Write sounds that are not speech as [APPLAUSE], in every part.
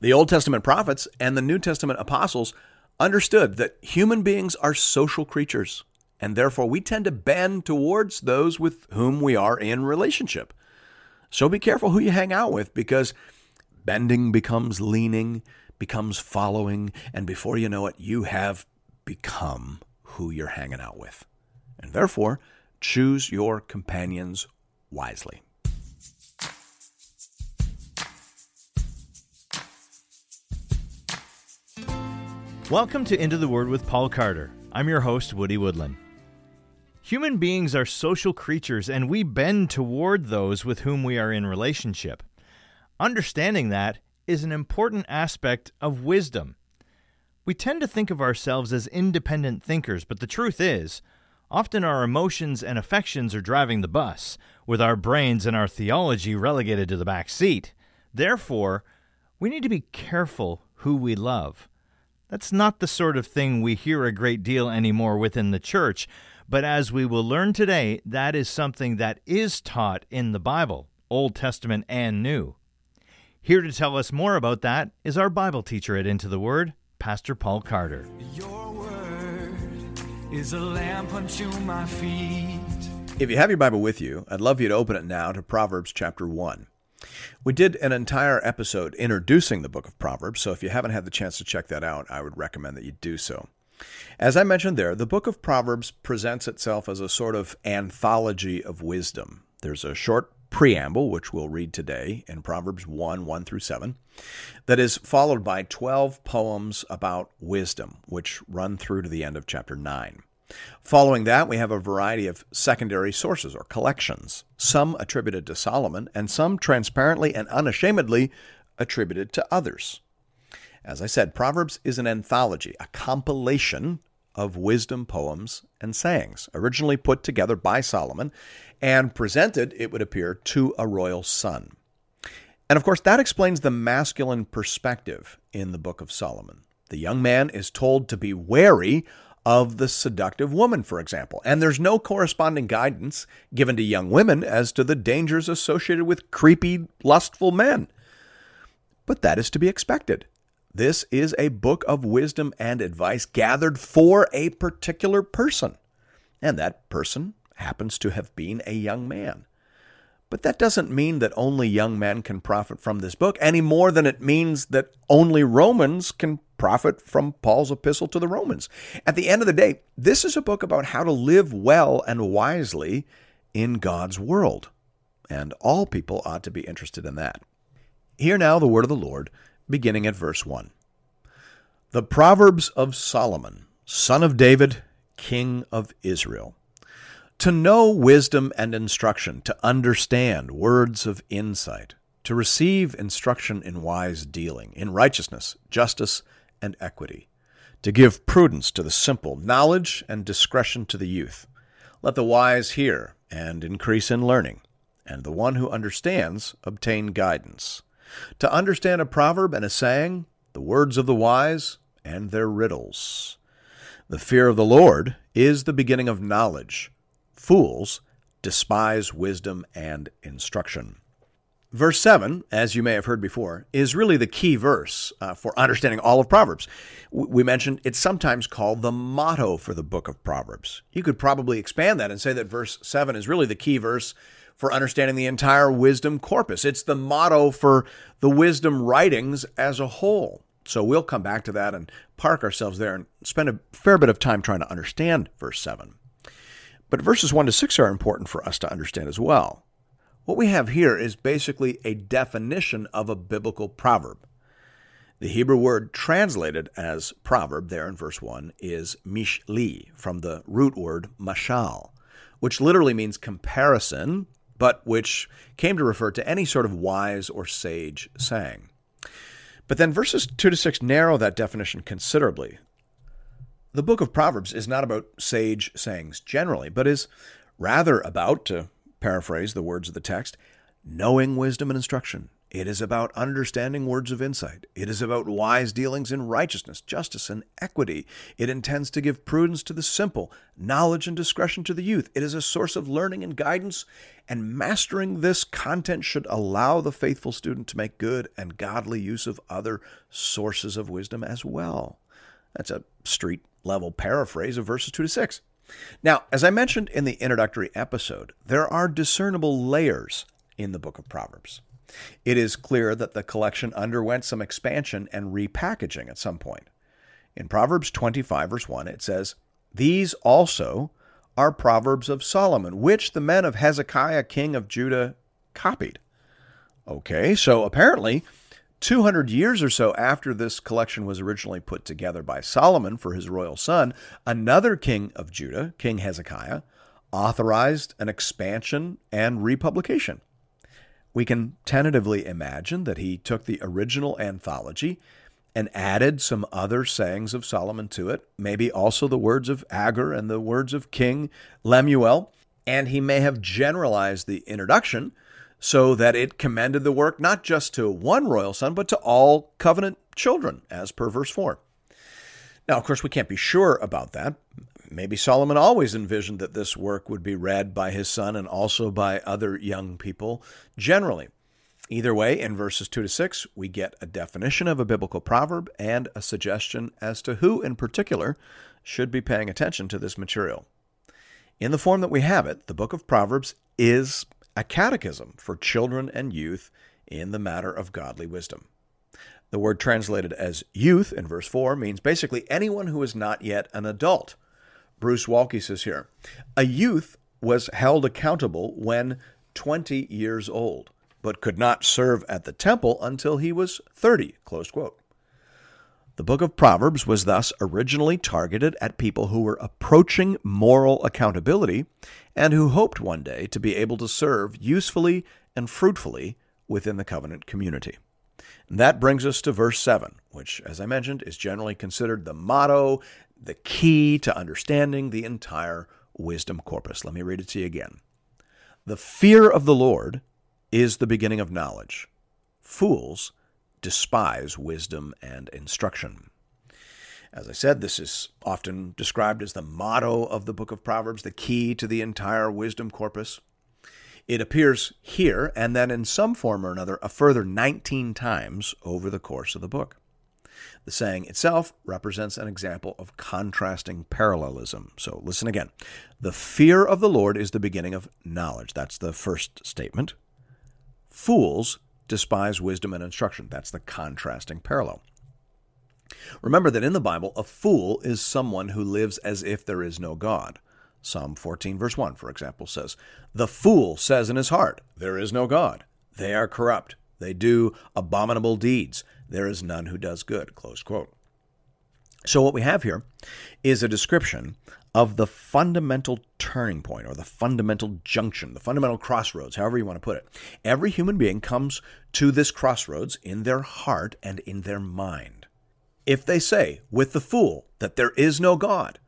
The Old Testament prophets and the New Testament apostles understood that human beings are social creatures, and therefore we tend to bend towards those with whom we are in relationship. So be careful who you hang out with because bending becomes leaning, becomes following, and before you know it, you have become who you're hanging out with. And therefore, choose your companions wisely. Welcome to Into the Word with Paul Carter. I'm your host, Woody Woodland. Human beings are social creatures, and we bend toward those with whom we are in relationship. Understanding that is an important aspect of wisdom. We tend to think of ourselves as independent thinkers, but the truth is, often our emotions and affections are driving the bus, with our brains and our theology relegated to the back seat. Therefore, we need to be careful who we love. That's not the sort of thing we hear a great deal anymore within the church, but as we will learn today, that is something that is taught in the Bible, Old Testament and New. Here to tell us more about that is our Bible teacher at Into the Word, Pastor Paul Carter. Your word is a lamp unto my feet. If you have your Bible with you, I'd love you to open it now to Proverbs chapter 1. We did an entire episode introducing the book of Proverbs, so if you haven't had the chance to check that out, I would recommend that you do so. As I mentioned there, the book of Proverbs presents itself as a sort of anthology of wisdom. There's a short preamble, which we'll read today in Proverbs 1 1 through 7, that is followed by 12 poems about wisdom, which run through to the end of chapter 9. Following that, we have a variety of secondary sources or collections, some attributed to Solomon, and some transparently and unashamedly attributed to others. As I said, Proverbs is an anthology, a compilation of wisdom poems and sayings, originally put together by Solomon and presented, it would appear, to a royal son. And of course, that explains the masculine perspective in the book of Solomon. The young man is told to be wary of the seductive woman, for example. And there's no corresponding guidance given to young women as to the dangers associated with creepy, lustful men. But that is to be expected. This is a book of wisdom and advice gathered for a particular person. And that person happens to have been a young man. But that doesn't mean that only young men can profit from this book any more than it means that only Romans can profit from Paul's epistle to the Romans. At the end of the day, this is a book about how to live well and wisely in God's world. And all people ought to be interested in that. Hear now the word of the Lord, beginning at verse 1. The Proverbs of Solomon, son of David, king of Israel. To know wisdom and instruction, to understand words of insight, to receive instruction in wise dealing, in righteousness, justice, and equity, to give prudence to the simple, knowledge and discretion to the youth. Let the wise hear and increase in learning, and the one who understands obtain guidance. To understand a proverb and a saying, the words of the wise and their riddles. The fear of the Lord is the beginning of knowledge. Fools despise wisdom and instruction. Verse 7, as you may have heard before, is really the key verse uh, for understanding all of Proverbs. We mentioned it's sometimes called the motto for the book of Proverbs. You could probably expand that and say that verse 7 is really the key verse for understanding the entire wisdom corpus. It's the motto for the wisdom writings as a whole. So we'll come back to that and park ourselves there and spend a fair bit of time trying to understand verse 7. But verses 1 to 6 are important for us to understand as well. What we have here is basically a definition of a biblical proverb. The Hebrew word translated as proverb there in verse 1 is mishli, from the root word mashal, which literally means comparison, but which came to refer to any sort of wise or sage saying. But then verses 2 to 6 narrow that definition considerably. The book of Proverbs is not about sage sayings generally, but is rather about, to paraphrase the words of the text, knowing wisdom and instruction. It is about understanding words of insight. It is about wise dealings in righteousness, justice, and equity. It intends to give prudence to the simple, knowledge and discretion to the youth. It is a source of learning and guidance, and mastering this content should allow the faithful student to make good and godly use of other sources of wisdom as well. That's a street level paraphrase of verses 2 to 6. Now, as I mentioned in the introductory episode, there are discernible layers in the book of Proverbs. It is clear that the collection underwent some expansion and repackaging at some point. In Proverbs 25, verse 1, it says, These also are Proverbs of Solomon, which the men of Hezekiah, king of Judah, copied. Okay, so apparently, 200 years or so after this collection was originally put together by Solomon for his royal son, another king of Judah, King Hezekiah, authorized an expansion and republication. We can tentatively imagine that he took the original anthology and added some other sayings of Solomon to it, maybe also the words of Agur and the words of King Lemuel, and he may have generalized the introduction so that it commended the work not just to one royal son, but to all covenant children, as per verse 4. Now, of course, we can't be sure about that. Maybe Solomon always envisioned that this work would be read by his son and also by other young people generally. Either way, in verses 2 to 6, we get a definition of a biblical proverb and a suggestion as to who in particular should be paying attention to this material. In the form that we have it, the book of Proverbs is a catechism for children and youth in the matter of godly wisdom. The word translated as youth in verse 4 means basically anyone who is not yet an adult. Bruce Waltke says here A youth was held accountable when 20 years old but could not serve at the temple until he was 30. Close quote. The book of Proverbs was thus originally targeted at people who were approaching moral accountability and who hoped one day to be able to serve usefully and fruitfully within the covenant community. And that brings us to verse 7, which, as I mentioned, is generally considered the motto, the key to understanding the entire wisdom corpus. Let me read it to you again. The fear of the Lord is the beginning of knowledge. Fools despise wisdom and instruction. As I said, this is often described as the motto of the book of Proverbs, the key to the entire wisdom corpus. It appears here and then in some form or another a further 19 times over the course of the book. The saying itself represents an example of contrasting parallelism. So listen again. The fear of the Lord is the beginning of knowledge. That's the first statement. Fools despise wisdom and instruction. That's the contrasting parallel. Remember that in the Bible, a fool is someone who lives as if there is no God. Psalm 14, verse 1, for example, says, The fool says in his heart, There is no God. They are corrupt. They do abominable deeds. There is none who does good. Close quote. So, what we have here is a description of the fundamental turning point or the fundamental junction, the fundamental crossroads, however you want to put it. Every human being comes to this crossroads in their heart and in their mind. If they say, with the fool, that there is no God,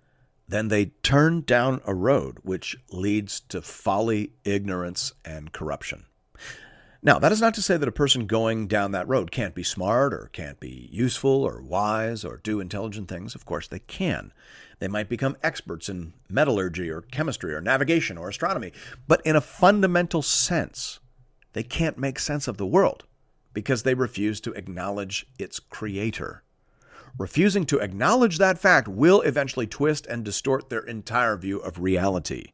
then they turn down a road which leads to folly, ignorance, and corruption. Now, that is not to say that a person going down that road can't be smart or can't be useful or wise or do intelligent things. Of course, they can. They might become experts in metallurgy or chemistry or navigation or astronomy. But in a fundamental sense, they can't make sense of the world because they refuse to acknowledge its creator. Refusing to acknowledge that fact will eventually twist and distort their entire view of reality.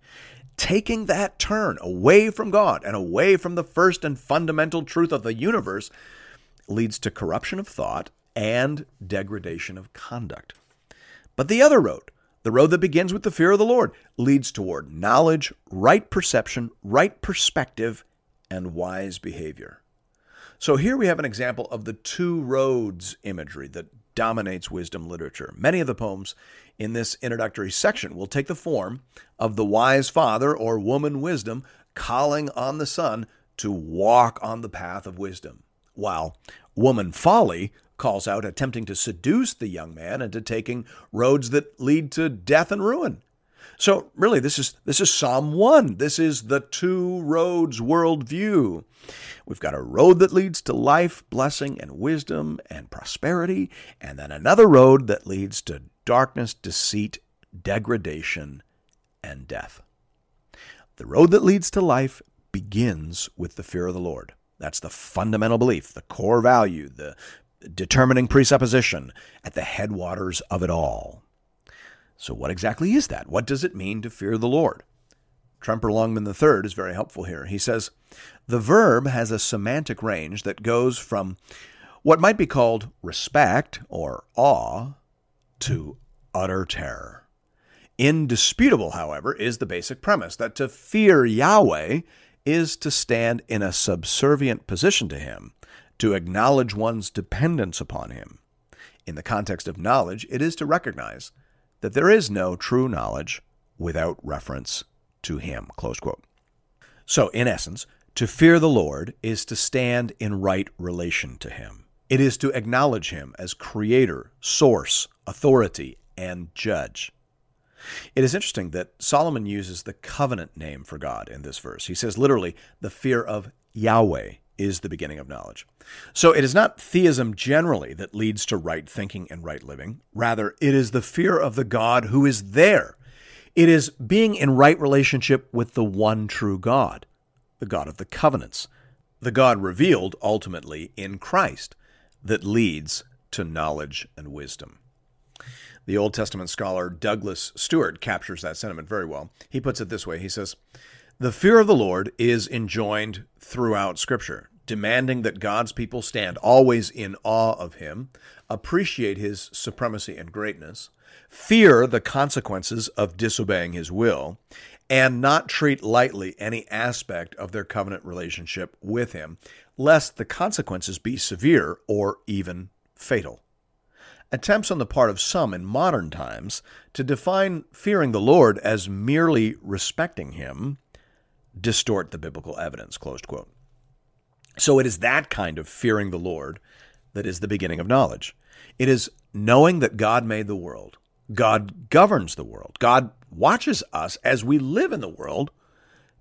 Taking that turn away from God and away from the first and fundamental truth of the universe leads to corruption of thought and degradation of conduct. But the other road, the road that begins with the fear of the Lord leads toward knowledge, right perception, right perspective, and wise behavior. So here we have an example of the two roads imagery that dominates wisdom literature. Many of the poems in this introductory section will take the form of the wise father or woman wisdom calling on the son to walk on the path of wisdom, while woman folly calls out, attempting to seduce the young man into taking roads that lead to death and ruin. So really this is this is Psalm 1. This is the two roads worldview. We've got a road that leads to life, blessing and wisdom and prosperity, and then another road that leads to darkness, deceit, degradation and death. The road that leads to life begins with the fear of the Lord. That's the fundamental belief, the core value, the determining presupposition at the headwaters of it all. So, what exactly is that? What does it mean to fear the Lord? Tremper Longman III is very helpful here. He says the verb has a semantic range that goes from what might be called respect or awe to utter terror. Indisputable, however, is the basic premise that to fear Yahweh is to stand in a subservient position to Him, to acknowledge one's dependence upon Him. In the context of knowledge, it is to recognize that there is no true knowledge without reference to Him. Close quote. So, in essence, to fear the Lord is to stand in right relation to Him. It is to acknowledge Him as Creator, Source, Authority, and Judge. It is interesting that Solomon uses the covenant name for God in this verse. He says literally, the fear of Yahweh is the beginning of knowledge. So it is not theism generally that leads to right thinking and right living. Rather, it is the fear of the God who is there. It is being in right relationship with the one true God, the God of the covenants, the God revealed ultimately in Christ that leads to knowledge and wisdom. The Old Testament scholar Douglas Stuart captures that sentiment very well. He puts it this way He says, The fear of the Lord is enjoined throughout Scripture, demanding that God's people stand always in awe of Him, appreciate His supremacy and greatness, fear the consequences of disobeying His will, and not treat lightly any aspect of their covenant relationship with Him, lest the consequences be severe or even fatal. Attempts on the part of some in modern times to define fearing the Lord as merely respecting Him distort the biblical evidence. So it is that kind of fearing the Lord that is the beginning of knowledge. It is knowing that God made the world, God governs the world, God watches us as we live in the world,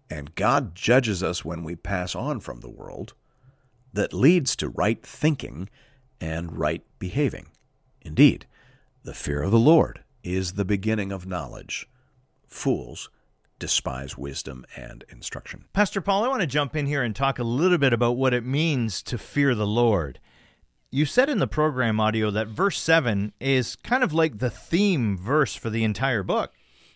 and God judges us when we pass on from the world that leads to right thinking and right behaving. Indeed, the fear of the Lord is the beginning of knowledge. Fools despise wisdom and instruction. Pastor Paul, I want to jump in here and talk a little bit about what it means to fear the Lord. You said in the program audio that verse 7 is kind of like the theme verse for the entire book.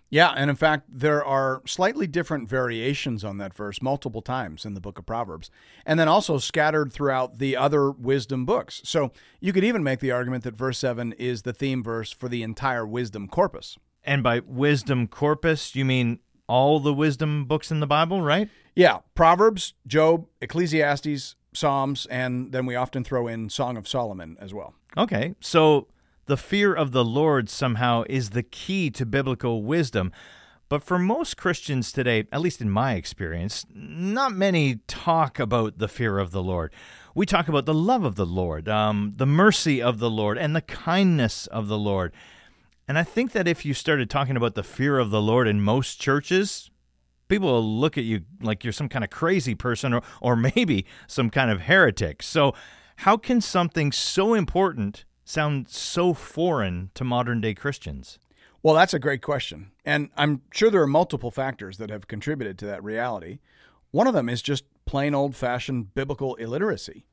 Yeah, and in fact, there are slightly different variations on that verse multiple times in the book of Proverbs, and then also scattered throughout the other wisdom books. So you could even make the argument that verse 7 is the theme verse for the entire wisdom corpus. And by wisdom corpus, you mean all the wisdom books in the Bible, right? Yeah, Proverbs, Job, Ecclesiastes, Psalms, and then we often throw in Song of Solomon as well. Okay, so the fear of the Lord somehow is the key to biblical wisdom. But for most Christians today, at least in my experience, not many talk about the fear of the Lord. We talk about the love of the Lord, um, the mercy of the Lord, and the kindness of the Lord. And I think that if you started talking about the fear of the Lord in most churches, people will look at you like you're some kind of crazy person or, or [LAUGHS] maybe some kind of heretic. So, how can something so important sound so foreign to modern day Christians? Well, that's a great question. And I'm sure there are multiple factors that have contributed to that reality. One of them is just plain old fashioned biblical illiteracy.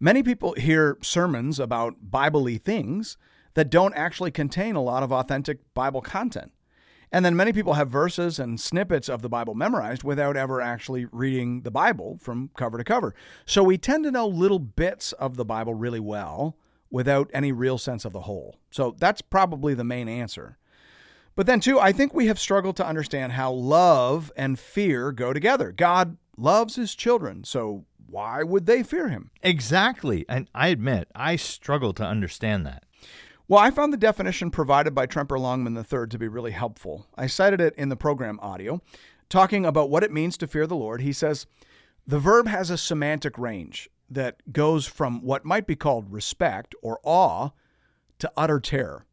Many people hear sermons about Bible things that don't actually contain a lot of authentic Bible content. And then many people have verses and snippets of the Bible memorized without ever actually reading the Bible from cover to cover. So we tend to know little bits of the Bible really well without any real sense of the whole. So that's probably the main answer. But then, too, I think we have struggled to understand how love and fear go together. God loves his children, so why would they fear him? Exactly. And I admit, I struggle to understand that. Well, I found the definition provided by Tremper Longman III to be really helpful. I cited it in the program audio. Talking about what it means to fear the Lord, he says, the verb has a semantic range that goes from what might be called respect or awe to utter terror.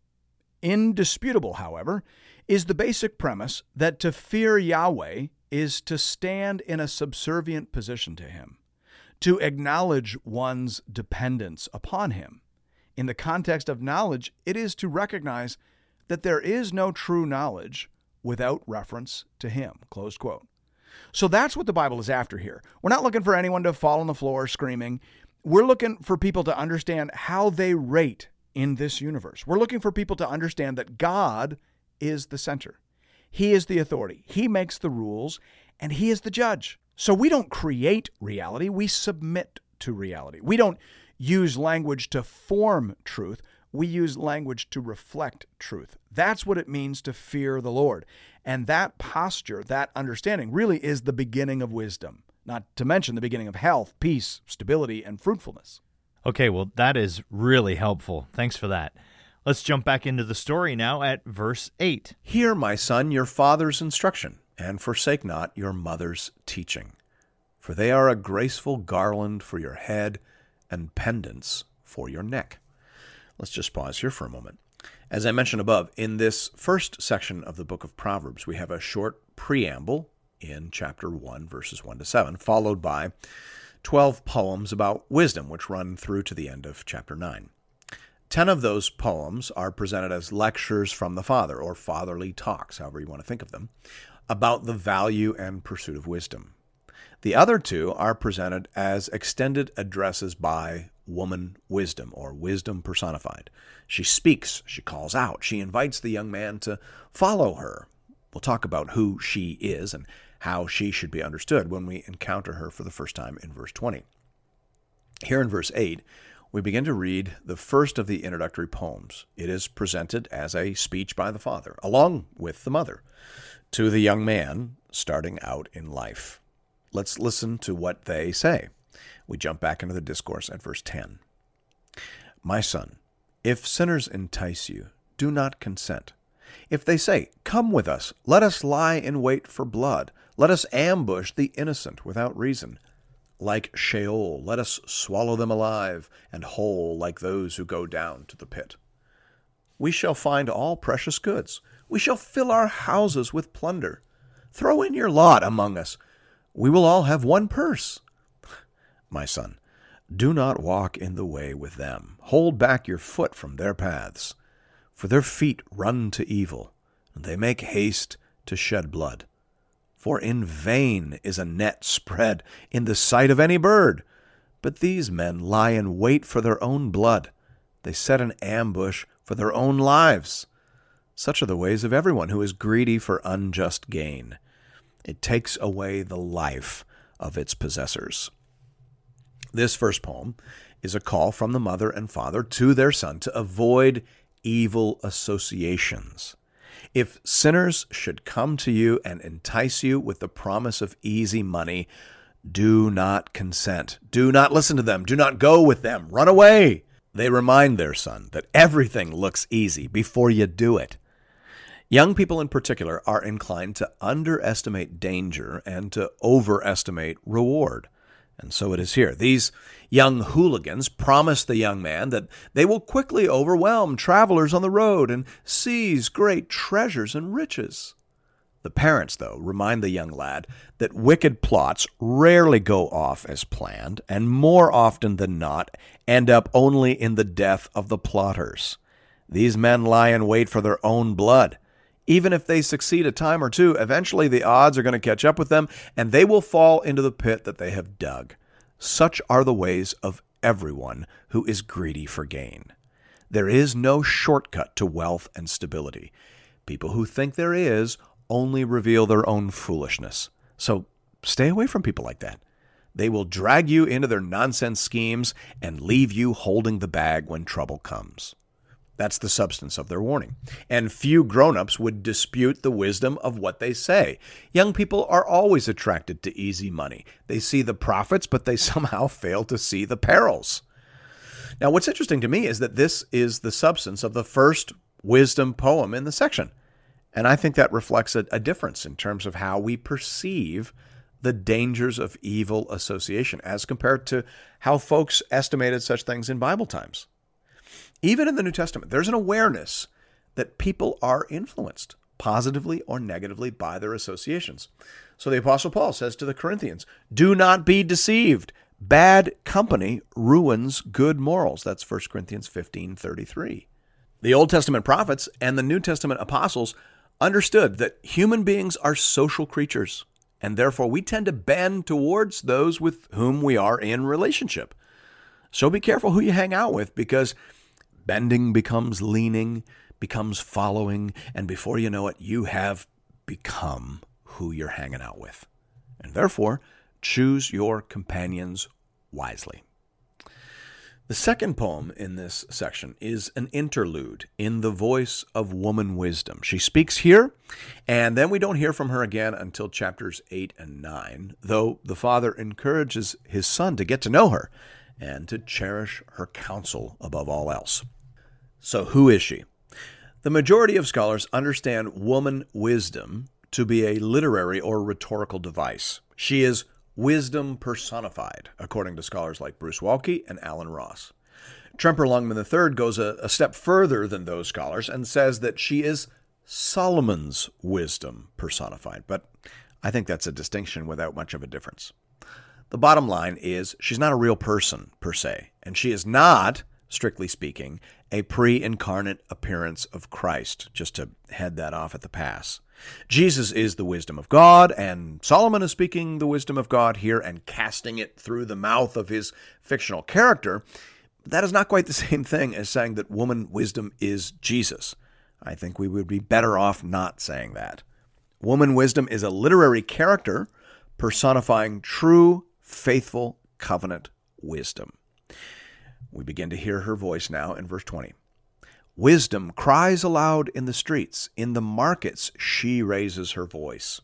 Indisputable, however, is the basic premise that to fear Yahweh is to stand in a subservient position to Him, to acknowledge one's dependence upon Him. In the context of knowledge, it is to recognize that there is no true knowledge without reference to Him. Closed quote. So that's what the Bible is after here. We're not looking for anyone to fall on the floor screaming. We're looking for people to understand how they rate in this universe. We're looking for people to understand that God is the center. He is the authority. He makes the rules and he is the judge. So we don't create reality, we submit to reality. We don't use language to form truth, we use language to reflect truth. That's what it means to fear the Lord. And that posture, that understanding, really is the beginning of wisdom, not to mention the beginning of health, peace, stability, and fruitfulness. Okay, well, that is really helpful. Thanks for that. Let's jump back into the story now at verse 8. Hear, my son, your father's instruction, and forsake not your mother's teaching. For they are a graceful garland for your head and pendants for your neck. Let's just pause here for a moment. As I mentioned above, in this first section of the book of Proverbs, we have a short preamble in chapter 1, verses 1 to 7, followed by 12 poems about wisdom, which run through to the end of chapter 9. Ten of those poems are presented as lectures from the Father, or fatherly talks, however you want to think of them, about the value and pursuit of wisdom. The other two are presented as extended addresses by woman wisdom, or wisdom personified. She speaks, she calls out, she invites the young man to follow her. We'll talk about who she is and how she should be understood when we encounter her for the first time in verse 20. Here in verse 8, we begin to read the first of the introductory poems. It is presented as a speech by the father, along with the mother, to the young man starting out in life. Let's listen to what they say. We jump back into the discourse at verse 10. My son, if sinners entice you, do not consent. If they say, Come with us, let us lie in wait for blood, let us ambush the innocent without reason. Like Sheol, let us swallow them alive, and whole like those who go down to the pit. We shall find all precious goods. We shall fill our houses with plunder. Throw in your lot among us. We will all have one purse. My son, do not walk in the way with them. Hold back your foot from their paths. For their feet run to evil, and they make haste to shed blood. For in vain is a net spread in the sight of any bird. But these men lie in wait for their own blood. They set an ambush for their own lives. Such are the ways of everyone who is greedy for unjust gain. It takes away the life of its possessors. This first poem is a call from the mother and father to their son to avoid evil associations. If sinners should come to you and entice you with the promise of easy money, do not consent. Do not listen to them. Do not go with them. Run away. They remind their son that everything looks easy before you do it. Young people in particular are inclined to underestimate danger and to overestimate reward. And so it is here. These young hooligans promise the young man that they will quickly overwhelm travelers on the road and seize great treasures and riches. The parents, though, remind the young lad that wicked plots rarely go off as planned, and more often than not end up only in the death of the plotters. These men lie in wait for their own blood. Even if they succeed a time or two, eventually the odds are going to catch up with them and they will fall into the pit that they have dug. Such are the ways of everyone who is greedy for gain. There is no shortcut to wealth and stability. People who think there is only reveal their own foolishness. So stay away from people like that. They will drag you into their nonsense schemes and leave you holding the bag when trouble comes. That's the substance of their warning. And few grown ups would dispute the wisdom of what they say. Young people are always attracted to easy money. They see the profits, but they [LAUGHS] somehow fail to see the perils. Now, what's interesting to me is that this is the substance of the first wisdom poem in the section. And I think that reflects a, a difference in terms of how we perceive the dangers of evil association as compared to how folks estimated such things in Bible times even in the New Testament, there's an awareness that people are influenced positively or negatively by their associations. So the Apostle Paul says to the Corinthians, Do not be deceived. Bad company ruins good morals. That's 1 Corinthians 15 33. The Old Testament prophets and the New Testament apostles understood that human beings are social creatures, and therefore we tend to bend towards those with whom we are in relationship. So be careful who you hang out with because bending becomes leaning, becomes following, and before you know it, you have become who you're hanging out with. And therefore, choose your companions wisely. The second poem in this section is an interlude in the voice of woman wisdom. She speaks here, and then we don't hear from her again until chapters 8 and 9, though the father encourages his son to get to know her and to cherish her counsel above all else. So, who is she? The majority of scholars understand woman wisdom to be a literary or rhetorical device. She is wisdom personified, according to scholars like Bruce Waltke and Allen Ross. Tremper Longman III goes a, a step further than those scholars and says that she is Solomon's wisdom personified, but I think that's a distinction without much of a difference. The bottom line is she's not a real person per se, and she is not, strictly speaking, a pre incarnate appearance of Christ, just to head that off at the pass. Jesus is the wisdom of God, and Solomon is speaking the wisdom of God here and casting it through the mouth of his fictional character. That is not quite the [LAUGHS] same thing as saying that woman wisdom is Jesus. I think we would be better off not saying that. Woman wisdom is a literary character personifying true, faithful covenant wisdom. We begin to hear her voice now in verse 20. Wisdom cries aloud in the streets. In the markets, she raises her voice.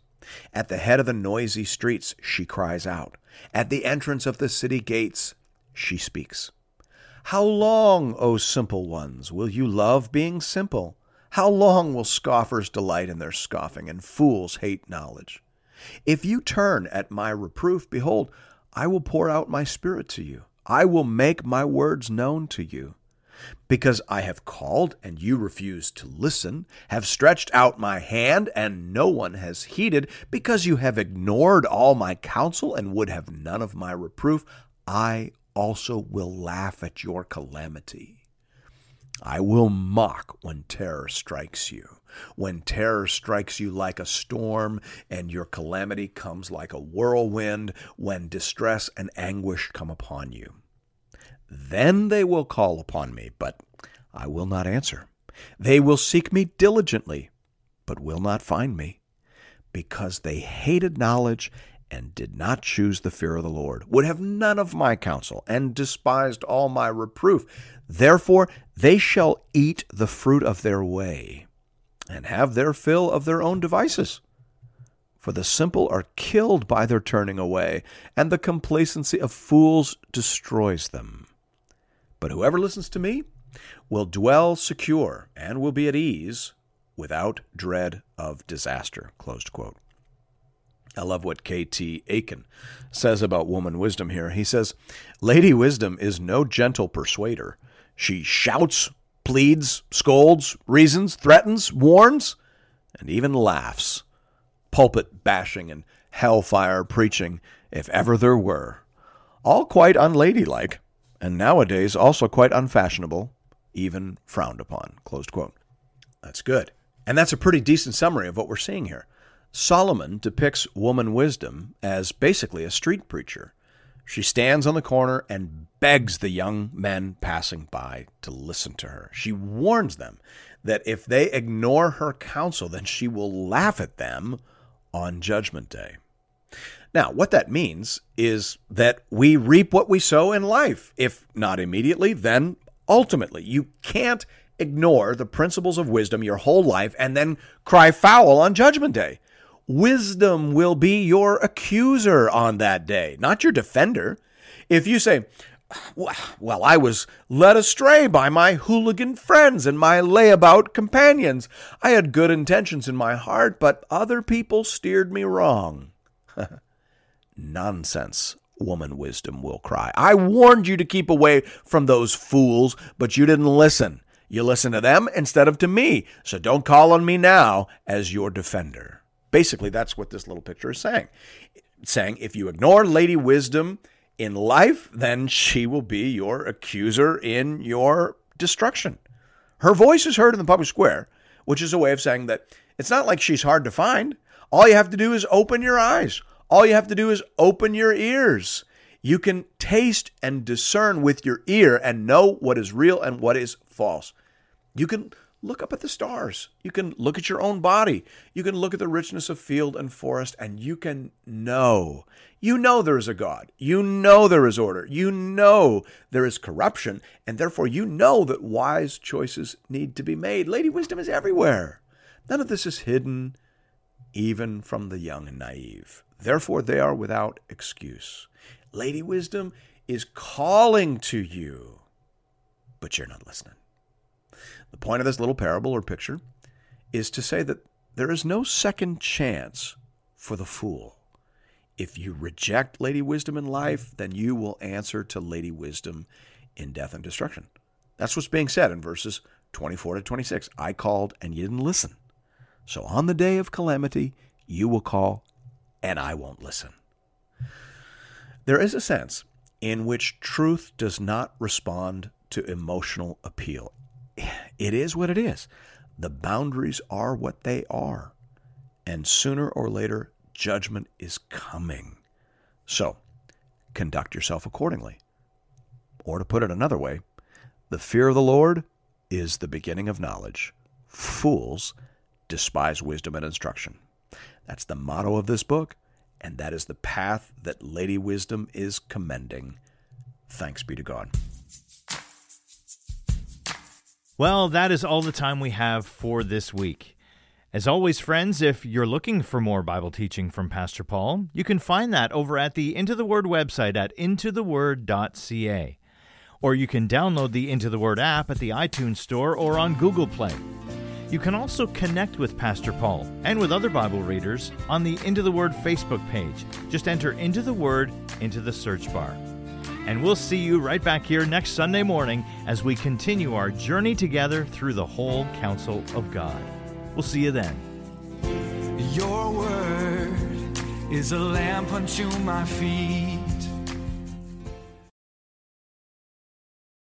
At the head of the noisy streets, she cries out. At the entrance of the city gates, she speaks. How long, O simple ones, will you love being simple? How long will scoffers delight in their scoffing and fools hate knowledge? If you turn at my reproof, behold, I will pour out my spirit to you. I will make my words known to you. Because I have called and you refuse to listen, have stretched out my hand and no one has heeded, because you have ignored all my counsel and would have none of my reproof, I also will laugh at your calamity. I will mock when terror strikes you. When terror strikes you like a storm and your calamity comes like a whirlwind, when distress and anguish come upon you. Then they will call upon me, but I will not answer. They will seek me diligently, but will not find me, because they hated knowledge and did not choose the fear of the Lord, would have none of my counsel, and despised all my reproof. Therefore they shall eat the fruit of their way, and have their fill of their own devices. For the simple are killed by their turning away, and the complacency of fools destroys them. But whoever listens to me will dwell secure and will be at ease without dread of disaster. Closed quote. I love what K.T. Aitken says about woman wisdom here. He says, Lady Wisdom is no gentle persuader. She shouts, pleads, scolds, reasons, threatens, warns, and even laughs. Pulpit bashing and hellfire preaching, if ever there were. All quite unladylike, and nowadays also quite unfashionable, even frowned upon. That's good. And that's a pretty decent summary of what we're seeing here. Solomon depicts woman wisdom as basically a street preacher. She stands on the corner and begs the young men passing by to listen to her. She warns them that if they ignore her counsel, then she will laugh at them on Judgment Day. Now, what that means is that we reap what we sow in life. If not immediately, then ultimately. You can't ignore the principles of wisdom your whole life and then cry foul on Judgment Day. Wisdom will be your accuser on that day, not your defender. If you say, well, I was led astray by my hooligan friends and my layabout companions. I had good intentions in my heart, but other people steered me wrong. [LAUGHS] Nonsense, woman wisdom will cry. I warned you to keep away from those fools, but you didn't listen. You listened to them instead of to me. So don't call on me now as your defender. Basically, that's what this little picture is saying. saying if you ignore Lady Wisdom in life, then she will be your accuser in your destruction. Her voice is heard in the public square, which is a way of saying that it's not like she's hard to find. All you have to do is open your eyes. All you have to do is open your ears. You can taste and discern with your ear and know what is real and what is false. You can look up at the stars. You can look at your own body. You can look at the richness of field and forest, and you can know. You know there is a God. You know there is order. You know there is corruption, and therefore you know that wise choices need to be made. Lady Wisdom is everywhere. None of this is hidden, even from the young and naive. Therefore, they are without excuse. Lady Wisdom is calling to you, but you're not listening. The point of this little parable or picture is to say that there is no second chance for the fool. If you reject Lady Wisdom in life, then you will answer to Lady Wisdom in death and destruction. That's what's being said in verses 24 to 26. I called and you didn't listen. So on the day of calamity, you will call and I won't listen. There is a sense in which truth does not respond to emotional appeal [SIGHS] it is what it is. The boundaries are what they are. And sooner or later, judgment is coming. So, conduct yourself accordingly. Or to put it another way, the fear of the Lord is the beginning of knowledge. Fools despise wisdom and instruction. That's the motto of this book, and that is the path that Lady Wisdom is commending. Thanks be to God. Well, that is all the time we have for this week. As always, friends, if you're looking for more Bible teaching from Pastor Paul, you can find that over at the Into the Word website at intotheword.ca. Or you can download the Into the Word app at the iTunes Store or on Google Play. You can also connect with Pastor Paul and with other Bible readers on the Into the Word Facebook page. Just enter Into the Word into the search bar. And we'll see you right back here next Sunday morning as we continue our journey together through the whole counsel of God. We'll see you then. Your word is a lamp unto my feet